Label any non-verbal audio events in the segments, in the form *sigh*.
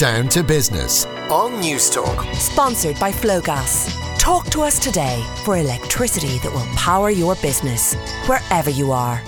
Down to Business on Newstalk. Sponsored by Flowgas. Talk to us today for electricity that will power your business wherever you are.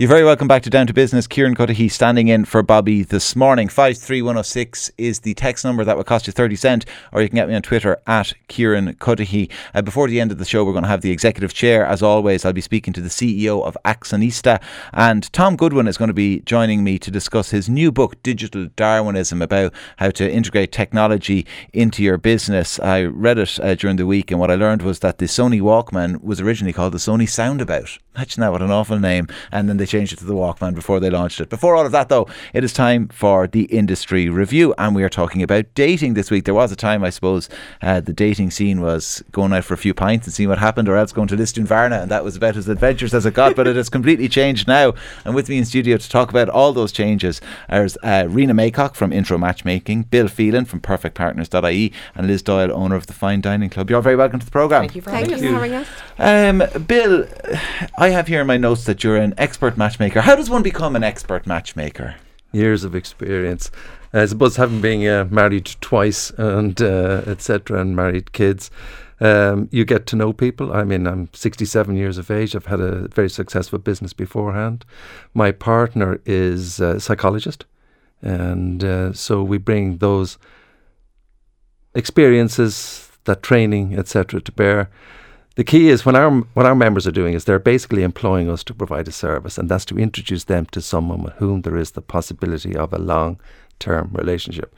You're very welcome back to Down to Business. Kieran Cuddihy standing in for Bobby this morning. 53106 is the text number that will cost you 30 cent, or you can get me on Twitter at Kieran Cuddihy. Uh, before the end of the show, we're going to have the executive chair. As always, I'll be speaking to the CEO of Accionista, and Tom Goodwin is going to be joining me to discuss his new book, Digital Darwinism, about how to integrate technology into your business. I read it uh, during the week, and what I learned was that the Sony Walkman was originally called the Sony Soundabout. Imagine that, what an awful name. And then they changed it to the Walkman before they launched it. Before all of that, though, it is time for the industry review. And we are talking about dating this week. There was a time, I suppose, uh, the dating scene was going out for a few pints and seeing what happened, or else going to Lisdoonvarna. And that was about as adventurous as it got. but it has *laughs* completely changed now. And with me in studio to talk about all those changes are uh, Rena Maycock from Intro Matchmaking, Bill Phelan from PerfectPartners.ie, and Liz Doyle, owner of the Fine Dining Club. You're very welcome to the programme. Thank you for, Thank you for having us. Um, Bill, I have here in my notes that you're an expert matchmaker. How does one become an expert matchmaker? Years of experience. I suppose having been uh, married twice and uh, etc. and married kids, um, you get to know people. I mean, I'm 67 years of age. I've had a very successful business beforehand. My partner is a psychologist, and uh, so we bring those experiences, that training, etc., to bear the key is when our what our members are doing is they're basically employing us to provide a service, and that's to introduce them to someone with whom there is the possibility of a long term relationship.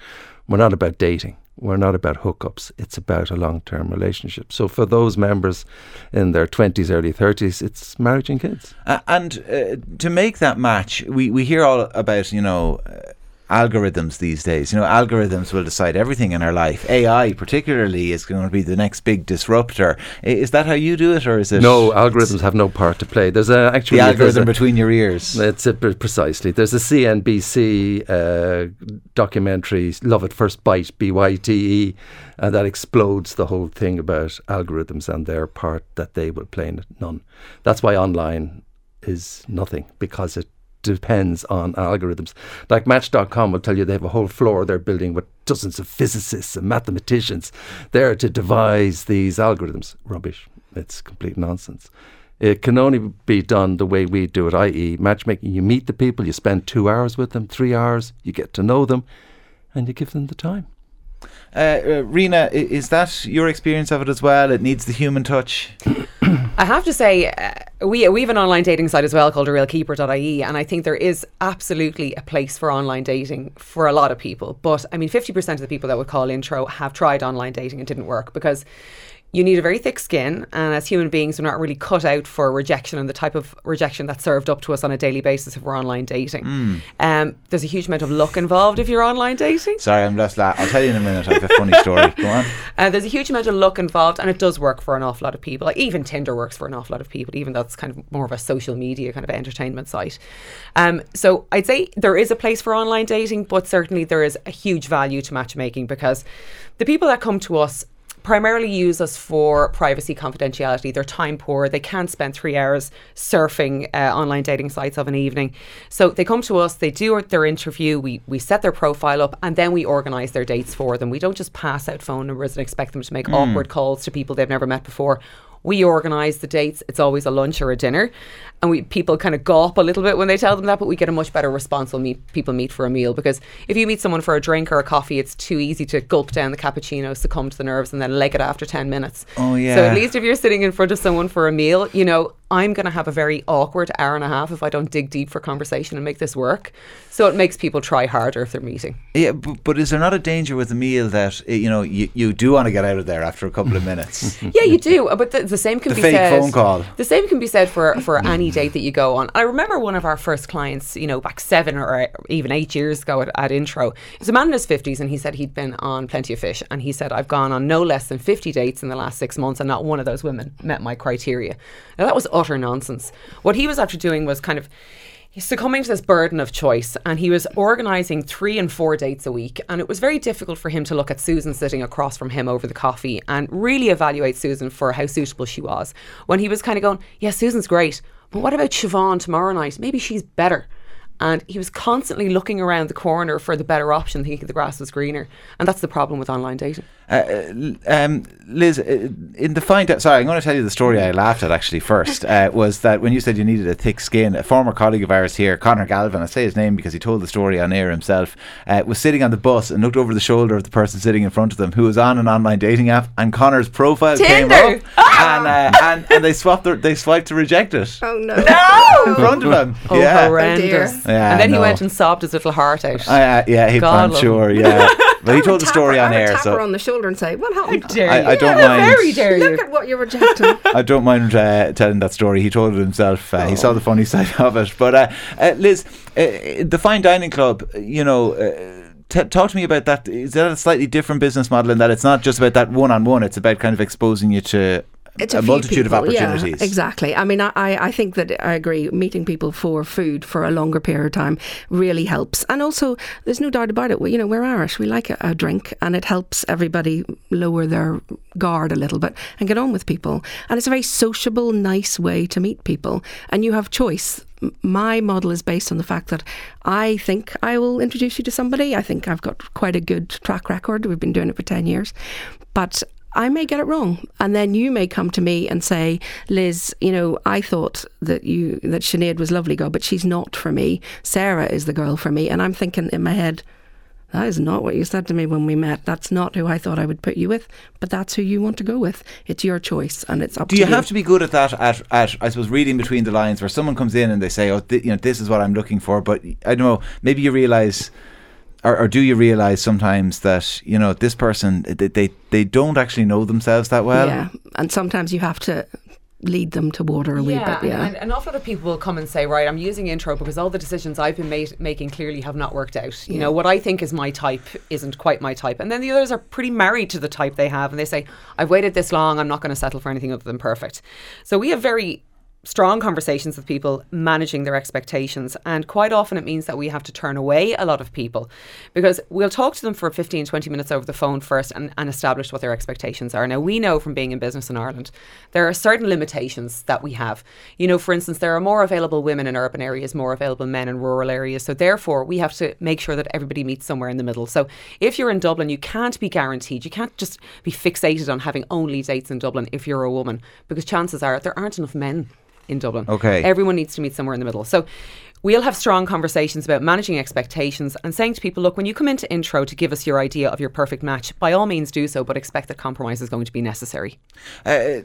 We're not about dating. We're not about hookups. It's about a long term relationship. So for those members in their 20s, early 30s, it's marriage and kids. Uh, and uh, to make that match, we, we hear all about, you know, uh, algorithms these days. You know, algorithms will decide everything in our life. AI, particularly, is going to be the next big disruptor. Is that how you do it, or is it? No, algorithms have no part to play. There's a actually the algorithm a, between your ears. That's it precisely. There's a CNBC uh, documentary, "Love at First Bite" (B Y T E), uh, that explodes the whole thing about algorithms and their part that they will play in it. None. That's why online is nothing because it depends on algorithms. Like Match.com will tell you they have a whole floor they're building with dozens of physicists and mathematicians there to devise these algorithms. Rubbish. It's complete nonsense. It can only be done the way we do it, i.e., matchmaking. You meet the people, you spend two hours with them, three hours, you get to know them, and you give them the time. Uh, uh, Rena, is that your experience of it as well? It needs the human touch. *laughs* I have to say, uh, we we have an online dating site as well called realkeeper.ie, and I think there is absolutely a place for online dating for a lot of people. But I mean, fifty percent of the people that would call intro have tried online dating and didn't work because you need a very thick skin, and as human beings, we're not really cut out for rejection and the type of rejection that's served up to us on a daily basis if we're online dating. Mm. Um, there's a huge amount of luck involved if you're online dating. Sorry, I'm just la- I'll tell you in a minute. I have a funny *laughs* story. Go on. Uh, there's a huge amount of luck involved, and it does work for an awful lot of people. Like even Tinder works for an awful lot of people, even though it's kind of more of a social media kind of entertainment site. Um, so I'd say there is a place for online dating, but certainly there is a huge value to matchmaking because the people that come to us primarily use us for privacy confidentiality. They're time poor. They can't spend three hours surfing uh, online dating sites of an evening. So they come to us, they do their interview, we, we set their profile up, and then we organise their dates for them. We don't just pass out phone numbers and expect them to make mm. awkward calls to people they've never met before. We organise the dates. It's always a lunch or a dinner, and we people kind of gawp a little bit when they tell them that, but we get a much better response when meet, people meet for a meal because if you meet someone for a drink or a coffee, it's too easy to gulp down the cappuccino, succumb to the nerves, and then leg it after ten minutes. Oh yeah. So at least if you're sitting in front of someone for a meal, you know I'm going to have a very awkward hour and a half if I don't dig deep for conversation and make this work. So it makes people try harder if they're meeting. Yeah, but, but is there not a danger with a meal that eh, you know you, you do want to get out of there after a couple of minutes? *laughs* yeah, you do. But the, the same can the be fake said. phone call. The same can be said for for any date that you go on. I remember one of our first clients, you know, back seven or even eight years ago at, at intro. He's a man in his fifties, and he said he'd been on Plenty of Fish, and he said I've gone on no less than fifty dates in the last six months, and not one of those women met my criteria. Now that was utter nonsense. What he was after doing was kind of succumbing to this burden of choice and he was organizing three and four dates a week and it was very difficult for him to look at Susan sitting across from him over the coffee and really evaluate Susan for how suitable she was when he was kind of going yeah Susan's great but what about Siobhan tomorrow night maybe she's better and he was constantly looking around the corner for the better option, thinking the grass was greener. And that's the problem with online dating. Uh, um, Liz, uh, in the find out, sorry, I'm going to tell you the story I laughed at actually first. *laughs* Uh, was that when you said you needed a thick skin, a former colleague of ours here, Connor Galvin, I say his name because he told the story on air himself, uh, was sitting on the bus and looked over the shoulder of the person sitting in front of them who was on an online dating app, and Connor's profile came Tinder. up, *laughs* and, uh, and and they swapped, their, they swiped to reject it Oh no. *laughs* in front of him. Oh, yeah. horrendous. dear. Yeah, and then no. he went and sobbed his little heart out. Uh, yeah, he, God I'm sure. Yeah, but he told the story on air. So on the shoulder and say, "What happened?" Dare I- you. I don't Yeah, mind. Very dare Look you. at what you're rejecting. *laughs* I don't mind uh, telling that story. He told it himself. Uh, He saw the funny *laughs* side of it. But uh, uh, Liz, uh, the fine dining club, you know. Uh, T- talk to me about that. Is that a slightly different business model in that it's not just about that one on one? It's about kind of exposing you to It's a, a, multitude of people, yeah, opportunities. exactly. I mean, I, I think that I agree. Meeting people for food for a longer period of time really helps. And also, there's no doubt about it. We, you know, we're Irish. We like a, a drink, and it helps everybody lower their guard a little bit and get on with people. And it's a very sociable, nice way to meet people. And you have choice. My model is based on the fact that I think I will introduce you to somebody. I think I've got quite a good track record. We've been doing it for 10 years. But I may get it wrong, and then you may come to me and say, "Liz, you know, I thought that you that Sinead was lovely girl, but she's not for me. Sarah is the girl for me." And I'm thinking in my head, "That is not what you said to me when we met. That's not who I thought I would put you with. But that's who you want to go with. It's your choice, and it's up Do to you Do you." have to be good at that? At, at I suppose reading between the lines, where someone comes in and they say, "Oh, th- you know, this is what I'm looking for," but I don't know. Maybe you realize. Or, or do you realize sometimes that you know this person they, they they don't actually know themselves that well? yeah, and sometimes you have to lead them to water a wee bit. and- Yeah. And, an awful lot of people will come and say, right, I'm using intro because all the decisions I've been made, making clearly have not worked out. You know, what I think is my type isn't quite my type. And then the others are pretty married to the type they have and they say, I've waited this long, I'm not going to settle for anything other than perfect. So we have very strong conversations with people managing their expectations and quite often it means that we have to turn away a lot of people because we'll talk to them for 15 20 minutes over the phone first and, and establish what their expectations are. Now we know from being in business in ireland there are certain limitations that we have. You know for instance there are more available women in urban areas more available men in rural areas. So therefore we have to make sure that everybody meets somewhere in the middle. So if you're in dublin you can't be guaranteed you can't just be fixated on having only dates in dublin if you're a woman because chances are there aren't enough men in Dublin. Okay. Everyone needs to meet somewhere in the middle. So we'll have strong conversations about managing expectations and saying to people, look, when you come into intro to give us your idea of your perfect match, by all means do so, but expect that compromise is going to be necessary. Uh,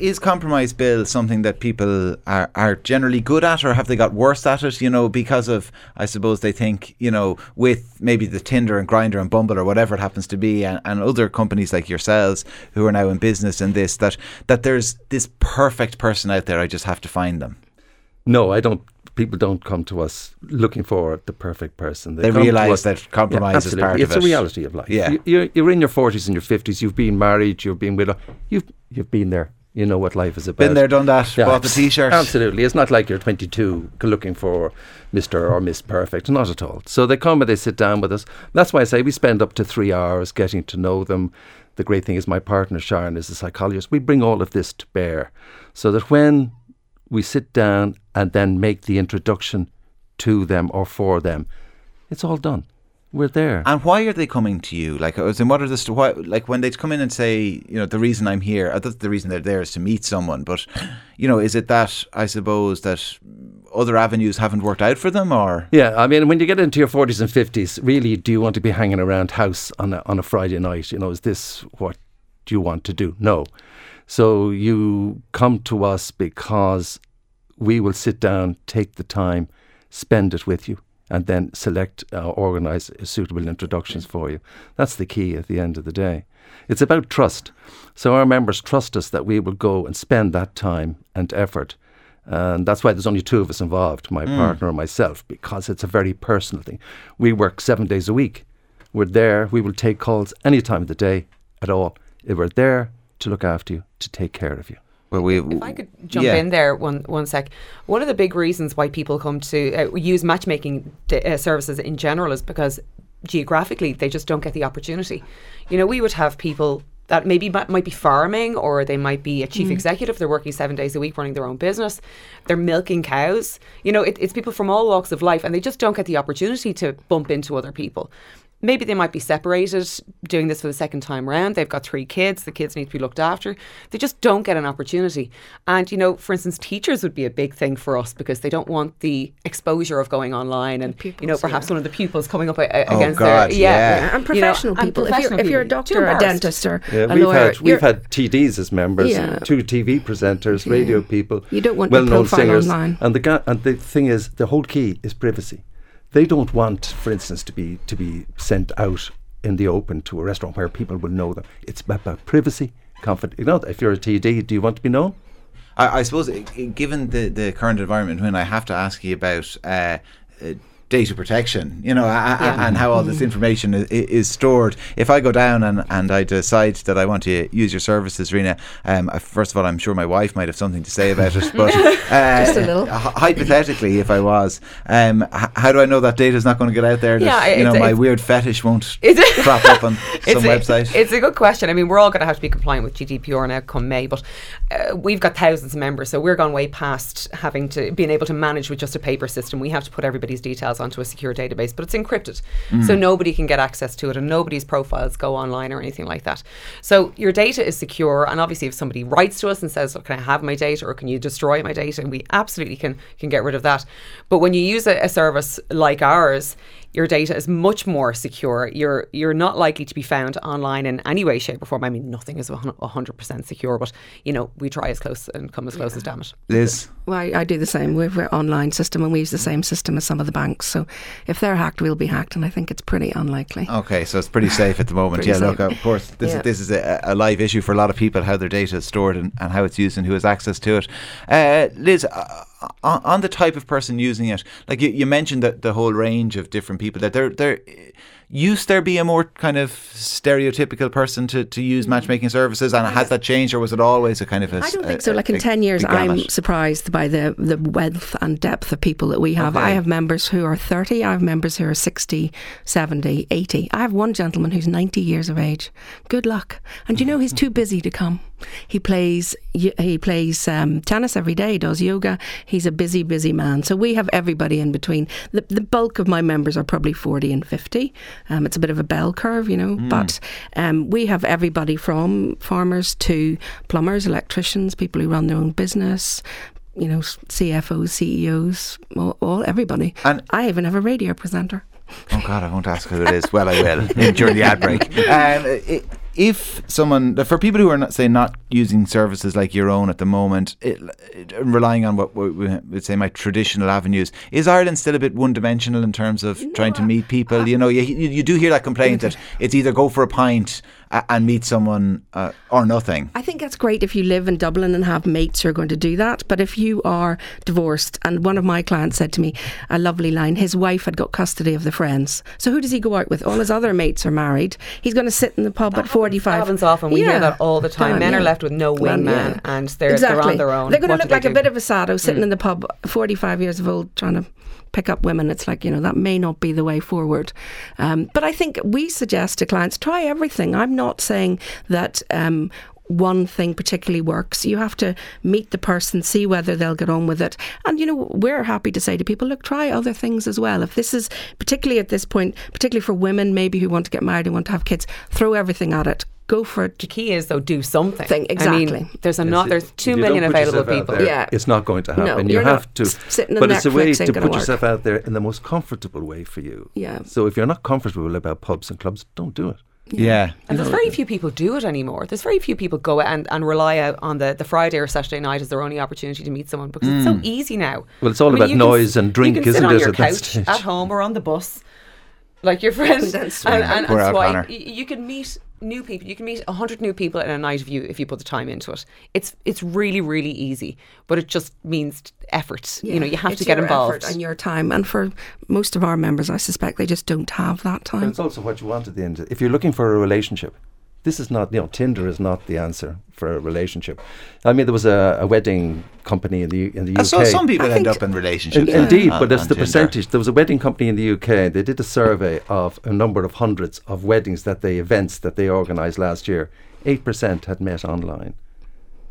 is compromise bill something that people are, are generally good at, or have they got worse at it? You know, because of I suppose they think you know with maybe the Tinder and Grindr and Bumble or whatever it happens to be, and, and other companies like yourselves who are now in business in this that that there's this perfect person out there. I just have to find them. No, I don't. People don't come to us looking for the perfect person. They come to realise us- that compromise is part it's of a it. reality of life. Yeah. You, you're, you're in your forties and your fifties. You've been married. You've been with. You've you've been there. You know what life is about. Been there, done that. Yeah, bought the T-shirt. Absolutely. It's not like you're 22 looking for Mr. or Miss Perfect. Not at all. So they come and they sit down with us. That's why I say we spend up to three hours getting to know them. The great thing is my partner Sharon is a psychologist. We bring all of this to bear so that when we sit down and then make the introduction to them or for them, it's all done. We're there. And why are they coming to you? Like, as in, what are the st- why, like when they come in and say, you know, the reason I'm here, uh, that's the reason they're there is to meet someone. But, you know, is it that I suppose that other avenues haven't worked out for them, or Yeah, I mean, when you get into your 40s and 50s, really, do you want to be hanging around house on a, on a Friday night? You know, is this what you want to do? No. So you come to us because we will sit down, take the time, spend it with you, and then select, uh, organise suitable introductions for you. That's the key at the end of the day. It's about trust. So our members trust us that we will go and spend that time and effort. And that's why there's only two of us involved, my partner and myself, because it's a very personal thing. We work seven days a week. We're there. We will take calls any time of the day at all. If we're there to look after you, to take care of you. well, we? If I could jump yeah. in there one one sec, one of the big reasons why people come to uh, use matchmaking d- uh, services in general is because geographically they just don't get the opportunity. You know, we would have people that maybe might, might be farming or they might be a Mm. chief executive. They're working seven days a week running their own business. They're milking cows. You know, it, it's people from all walks of life and they just don't get the opportunity to bump into other people. Maybe they might be separated doing this for the second time round. They've got three kids. The kids need to be looked after. They just don't get an opportunity. And, you know, for instance, teachers would be a big thing for us because they don't want the exposure of going online and, you know, perhaps one of the pupils coming up a, a- Oh, against God, their. yeah. and you know, professional and people. professional if, you're, if you're a doctor, Too a dentist, or Yeah, a we've lawyer, had we've had TDs as members, Yeah. two TV presenters, radio people, You don't want well-known profile singers, online. and the ga- and the thing is, the whole key is privacy. They don't want, for instance, to be to be sent out in the open to a restaurant where people will know them. It's about privacy, confidence. You know, if you're a TD, do you want to be known? I, I suppose, i- given the, the current environment, when I have to ask you about uh, uh, data protection, you know, a- and how all this information is, is stored. If I go down and, and I decide that I want to use your services, Rena, um, first of all, I'm sure my wife might have something to say about it, but uh, *laughs* Just a little. hypothetically, if I was, um, h- how do I know that data is not going to get out there? That, Yeah, you know, my weird fetish won't *laughs* crop up on *laughs* some a, website. It's a good question. I mean, we're all going to have to be compliant with GDPR now come May, but uh, we've got thousands of members, so we're gone way past having to being able to manage with just a paper system. We have to put everybody's details onto a secure database, but it's encrypted, mm. so nobody can get access to it, and nobody's profiles go online or anything like that. So your data is secure, and obviously, if somebody writes to us and says, oh, "Can I have my data?" or "Can you destroy my data?" and we absolutely can can get rid of that. But when you use a, a service like ours, your data is much more secure. You're you're not likely to be found online in any way, shape, or form. I mean, nothing is hundred percent secure, but you know we try as close and come as close as damn it. Liz? Well, I, I do the same. We're, we're online system and we use the same system as some of the banks. So if they're hacked, we'll be hacked, and I think it's pretty unlikely. Okay, so it's pretty safe at the moment. Pretty yeah, look, of course, this Yeah. is this is a, a live issue for a lot of people how their data is stored and, and how it's used and who has access to it. Uh, Liz, uh, on, on the type of person using it, like you, you mentioned that the whole range of different people that there there used there be a more kind of stereotypical person to, to use matchmaking services, and has that changed, or was it always a kind of a? I don't think so. a- Like in a 10 years, I'm surprised by the, the width and depth of people that we have. Okay. I have members who are 30, I have members who are 60, 70, 80. I have one gentleman who's 90 years of age. Good luck. And you know, he's too *laughs* busy to come. He plays he plays um, tennis every day, does yoga. He's a busy, busy man. So we have everybody in between. The, the bulk of my members are probably 40 and 50. Um, it's a bit of a bell curve, you know, but um, we have everybody from farmers to plumbers, electricians, people who run their own business, you know, CFOs, CEOs, all, all everybody. And- I even have a radio presenter. Oh God, I won't ask who it is. Well, I will *laughs* during the ad break. *laughs* Um, i- if someone, for people who are not say not using services like your own at the moment, it, it- relying on what we would say my traditional avenues, is Ireland still a bit one-dimensional in terms of trying to meet people? you know, you, you do hear that complaint that it's either go for a pint and meet someone uh, or nothing. I think that's great if you live in Dublin and have mates who are going to do that. But if you are divorced, and one of my clients said to me a lovely line, his wife had got custody of the friends. So who does he go out with? All his other mates are married. He's going to sit in the pub at 45. happens often. We hear that all the time. Come on, Men are left with no Well, wingman and they're- they're on their own. They're going to What look like a bit of a sado sitting in the pub, 45 years of old, trying to pick up women. It's like, you know, that may not be the way forward. Um, but I think we suggest to clients try everything. I'm not saying that. Um, one thing particularly works. You have to meet the person, see whether they'll get on with it. And, you know, we're happy to say to people, look, try other things as well. If this is, particularly at this point, particularly for women maybe who want to get married and want to have kids, throw everything at it. Go for it. The key is though, do something. Thing, I exactly. mean, there's a Yes, not. if- There's if two you million don't put available people. there, Yeah. It's not going to happen. No, you you're not have to. s- sitting in but it's a way to put gonna work. yourself out there in the most comfortable way for you. Yeah. So if you're not comfortable about pubs and clubs, don't do it. Yeah. And there's very few people do it anymore. There's very few people go and, and rely out on the, the Friday or Saturday night as their only opportunity to meet someone because it's so mm. easy now. Well, it's all about you can noise s- and drink, you can isn't sit on it, your at that couch stage? at home or on the bus, like your friends, and, That's and, right. and, Poor Al swipe. Connor. Y- You can meet new people. You can meet hundred new people in a night if you if you put the time into it. It's it's really really easy, but it just means effort. you know, you have It's to get your involved. effort and your time. And for most of our members, I suspect they just don't have that But time. it's also what you want at the end. If you're looking for a relationship, This is not, you know, Tinder is not the answer for a relationship. I mean, there was a, a wedding company in the in the Uh, UK. So some people I end up in relationships. In- Indeed, on- but that's the Tinder. percentage. There was a wedding company in the UK. They did a survey of a number of hundreds of weddings that they events that they organised last year. Eight percent had met online.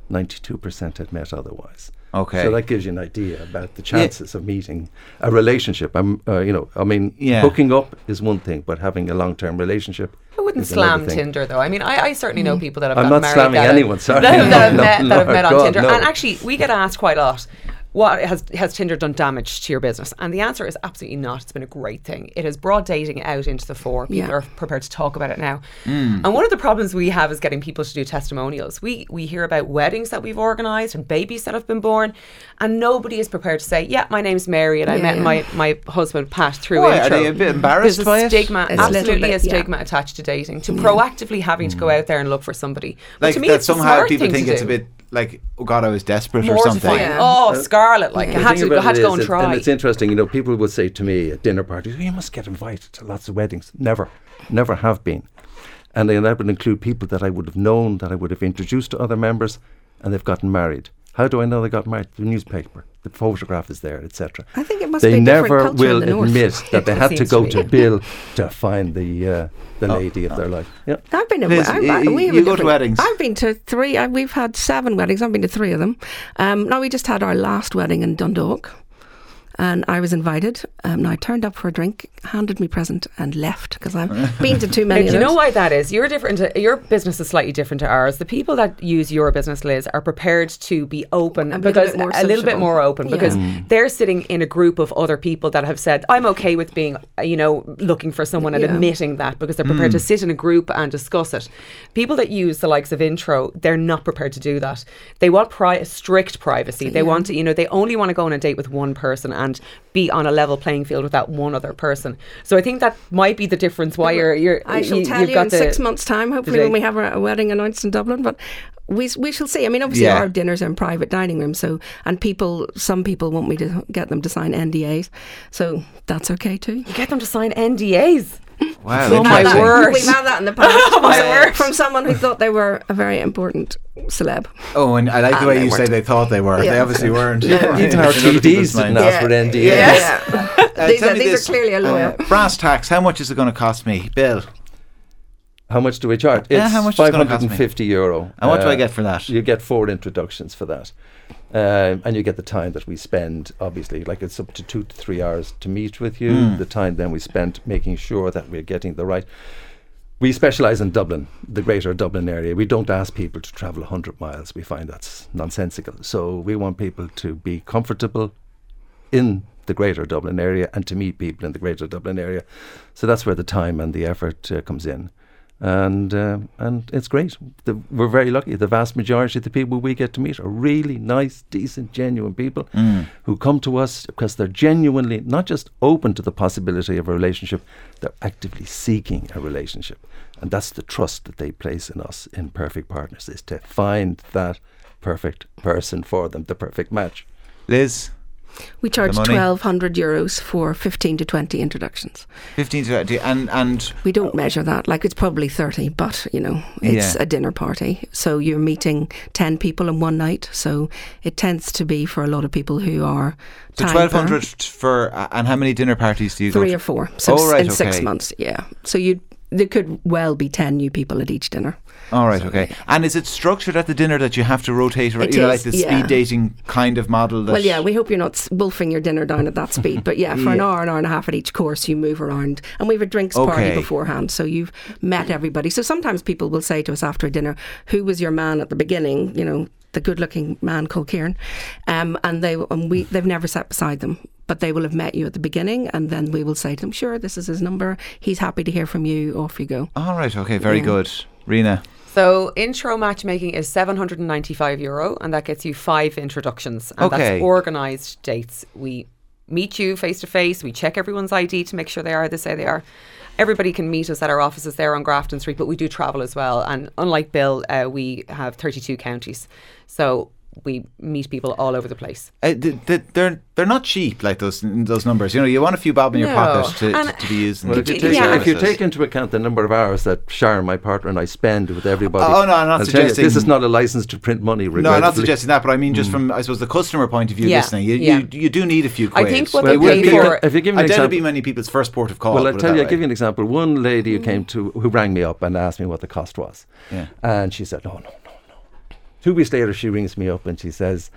Ninety-two percent had met otherwise. Okay. So that gives you an idea about the chances of meeting a relationship. I'm, uh, you know, I mean, Yeah. hooking up is one thing, but having a long-term relationship. I wouldn't is slam thing. Tinder though. I mean, I, I certainly know people that have I'm not married slamming anyone, sorry. that, have- *laughs* No, that have no, met, that have met on God, Tinder. no. And actually, we get asked quite a lot. What has has Tinder done damage to your business? And the answer is absolutely not. It's been a great thing. It has brought dating out into the fore. People Yeah. are prepared to talk about it now. Hmm. And one of the problems we have is getting people to do testimonials. We we hear about weddings that we've organised and babies that have been born, and nobody is prepared to say, "Yeah, my name's Mary, and I met yeah. my my husband Pat through Why, are intro." they a bit embarrassed There's by a it? stigma, It's a little absolutely a bit, yeah. stigma attached to dating. To proactively having to go out there and look for somebody. But Like to me, that it's somehow smart people thing think to it's a bit like, oh God, I was desperate or something. Oh, yeah. Oh, Scarlet! Like The I had to, about I had to go is and that- try. it's interesting, you know, people would say to me at dinner parties, you must get invited to lots of weddings. Never, never have been. And then that would include people that I would have known, that I would have introduced to other members, and they've gotten married. How do I know they got married? The newspaper, the photograph is there, etc. I think it must They be a different never in will the north. admit *laughs* that they had to go to to. Bill to find the uh, the lady of their life. Yeah. I've been to. Liz, I, y- I, we you go to weddings? I've been to three. I, we've had seven weddings. I've been to three of them. Um, now we just had our last wedding in Dundalk, and I was invited. Um, and I turned up for a drink, handed me present, and left because I've been to too *laughs* many. do you know why that is? You're different. To, your business is slightly different to ours. The people that use your business, Liz, are prepared to be open A little because bit more a little bit more open Yeah. because they're sitting in a group of other people that have said, "I'm okay with being, uh, you know, looking for someone and Yeah. admitting that," because they're prepared to sit in a group and discuss it. People that use the likes of intro, they're not prepared to do that. They want pri- strict privacy. They want to, you know, they only want to go on a date with one person and be on a level playing field with that one other person. So I think that might be the difference why you're you're I shall you, tell you've you got in six months' time, hopefully, when we have a, a wedding announced in Dublin. But we we shall see. I mean, obviously, Yeah. our dinners are in private dining rooms, so and people, some people want me to get them to sign NDAs, so that's okay too. You get them to sign NDAs. Wow, Oh my interesting. word. We've had that in the *laughs* past. Oh my from- word. From someone who thought they were a very important celeb. Oh, and I like the way you say weren't. they thought they were. They obviously weren't. Even our In other people's TDs didn't ask for NDAs. Yeah. Uh, these are, these are clearly a lawyer. uh, brass tacks. How much is it going to cost me, Bill? How much do we charge? It's Yeah, how much is it gonna me? 550 euro. And what do I Uh, get for that? You get four introductions for that. Um, and you get the time that we spend, obviously, like it's up to two to three hours to meet with you. Hmm. The time then we spend making sure that we're getting the right. We specialise in Dublin, the greater Dublin area. We don't ask people to travel 100 miles. We find that's nonsensical. So we want people to be comfortable in the greater Dublin area and to meet people in the greater Dublin area. So that's where the time and the effort uh, comes in. And uh, and it's great. The, we're very lucky. The vast majority of the people we get to meet are really nice, decent, genuine people who come to us because they're genuinely not just open to the possibility of a relationship, they're actively seeking a relationship. And that's the trust that they place in us in Perfect Partners is to find that perfect person for them, the perfect match. Liz, We charge 1,200 euros for 15 to 20 introductions. 15 to 20. And, and We don't measure that. Like it's probably 30, but you know, it's Yeah. a dinner party. So you're meeting 10 people in one night. So it tends to be for a lot of people who are. so 1200 for. uh, And how many dinner parties do you go Three to? or four. So Oh, right, in six months, yeah. So you there could well be 10 new people at each dinner. All right, okay. And is it structured at the dinner that you have to rotate? It You know, like the yeah. speed dating kind of model? That Well, yeah, we hope you're not wolfing your dinner down at that speed. But yeah, for an *laughs* hour, an hour and a half at each course, you move around. And we have a drinks Okay. party beforehand. So you've met everybody. So sometimes people will say to us after a dinner, Who was your man at the beginning? You know, the good looking man called Kieran. Um, and they and we they've never sat beside them. But they will have met you at the beginning, and then we will say to them, "Sure, this is his number. He's happy to hear from you. Off you go." All right, okay, very Yeah. good. Rena. So intro matchmaking is 795 euro and that gets you five introductions and Okay. that's organised dates. We meet you face to face, we check everyone's ID to make sure they are they say they are. Everybody can meet us at our offices there on Grafton Street, but we do travel as well. And unlike Bill, uh, we have 32 counties. So we meet people all over the place. Uh, th- th- they're they're not cheap like those those numbers. You know, you want a few bob in your No. pocket to, to, to be used. Well, if you, digital take, if you take into account the number of hours that Sharon, my partner, and I spend with everybody, Oh, no, I'm not I'll tell you, suggesting- this is not a license to print money. No, I'm not suggesting that, but I mean just from I suppose the customer point of view, Yeah, listening, you, yeah. you you do need a few Quid. I think what Well, they pay if you- for. if you give me I an doubt it'd example, be many people's first port of call. Well, I'll tell you, I'll give you an example. One lady who came to, who rang me up and asked me what the cost was. Yeah. And she said, no, no, no, no. Two weeks later, she rings me up and she says,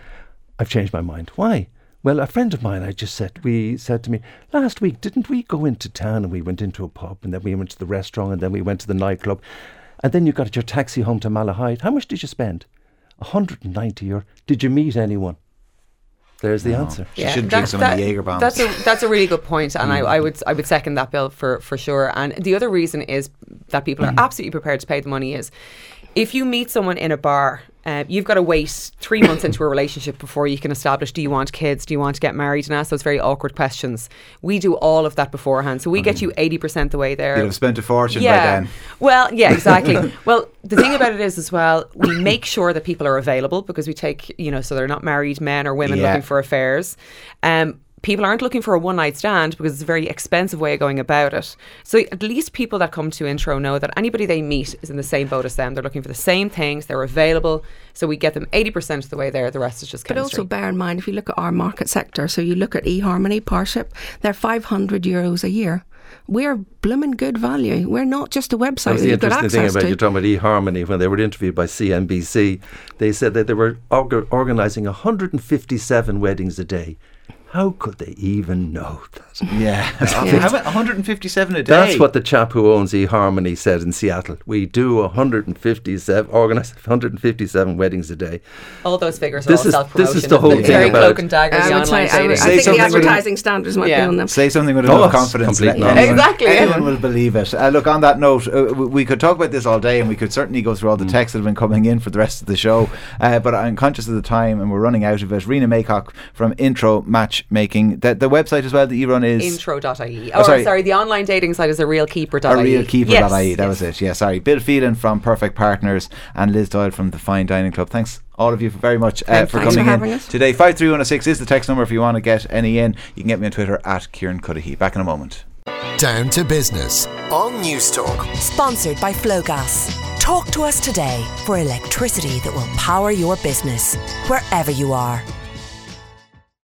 I've changed my mind. Why? Well, a friend of mine, I just said, we said to me, last week, didn't we go into town and we went into a pub and then we went to the restaurant and then we went to the nightclub and then you got your taxi home to Malahide. How much did you spend? 190 euro. Did you meet anyone? There's the answer. She shouldn't drink so many Jaeger bombs. That's a that's a really good point, and Mm. I, I would I would second that bill for for sure. And the other reason is that people Mm. are absolutely prepared to pay the money is if you meet someone in a bar. Uh, you've got to wait three months into a relationship before you can establish do you want kids, do you want to get married, and ask those very awkward questions. We do all of that beforehand, so we get you 80% the way there. You'd have spent a fortune by then. Well, yeah, exactly. *laughs* well, the thing about it is as well, we make sure that people are available because we take, you know, so they're not married men or women Yeah. looking for affairs. Um, people aren't looking for a one night stand because it's a very expensive way of going about it. So at least people that come to intro know that anybody they meet is in the same boat as them. They're looking for the same things. They're available. So we get them 80% of the way there. The rest is just chemistry. But also bear in mind, if you look at our market sector, so you look at eHarmony, Parship, they're 500 euros a year. We're blooming good value. We're not just a website was that the you've got interesting thing about to. you're talking about eHarmony when they were interviewed by CNBC. They said that they were orga- organising 157 weddings a day. How could they even know that? Yeah. *laughs* How about 157 a day? That's what the chap who owns eHarmony said in Seattle. We do 157 organise 157 weddings a day. all those figures are This all is- self this is the whole thing very about- cloak and dagger. I the would say, online I, would- dating. I think the something with a- advertising standards might Yeah. be on them. Say something with Oh, enough it's confidence. complete Let- anyone, Exactly, yeah. Anyone will believe it. Uh, look, on that note, uh, we, we could talk about this all day and we could certainly go through all the Mm. texts that have been coming in for the rest of the show. Uh, but I'm conscious of the time and we're running out of it. Rena Maycock from Intro Matchmaking. That the website as well that you run is intro.ie. Oh, Oh, sorry. sorry. the online dating site is a realkeeper.ie. a realkeeper.ie. Yes, that yes. was it. Yeah, sorry. Bill Phelan from Perfect Partners and Liz Doyle from the Fine Dining Club. Thanks all of you very much uh, for for coming having in us. today. 53106 is the text number if you want to get any in. You can get me on Twitter at Kieran Cuddihy. Back in a moment. Down to business on Newstalk. Sponsored by Flowgas. Talk to us today for electricity that will power your business wherever you are.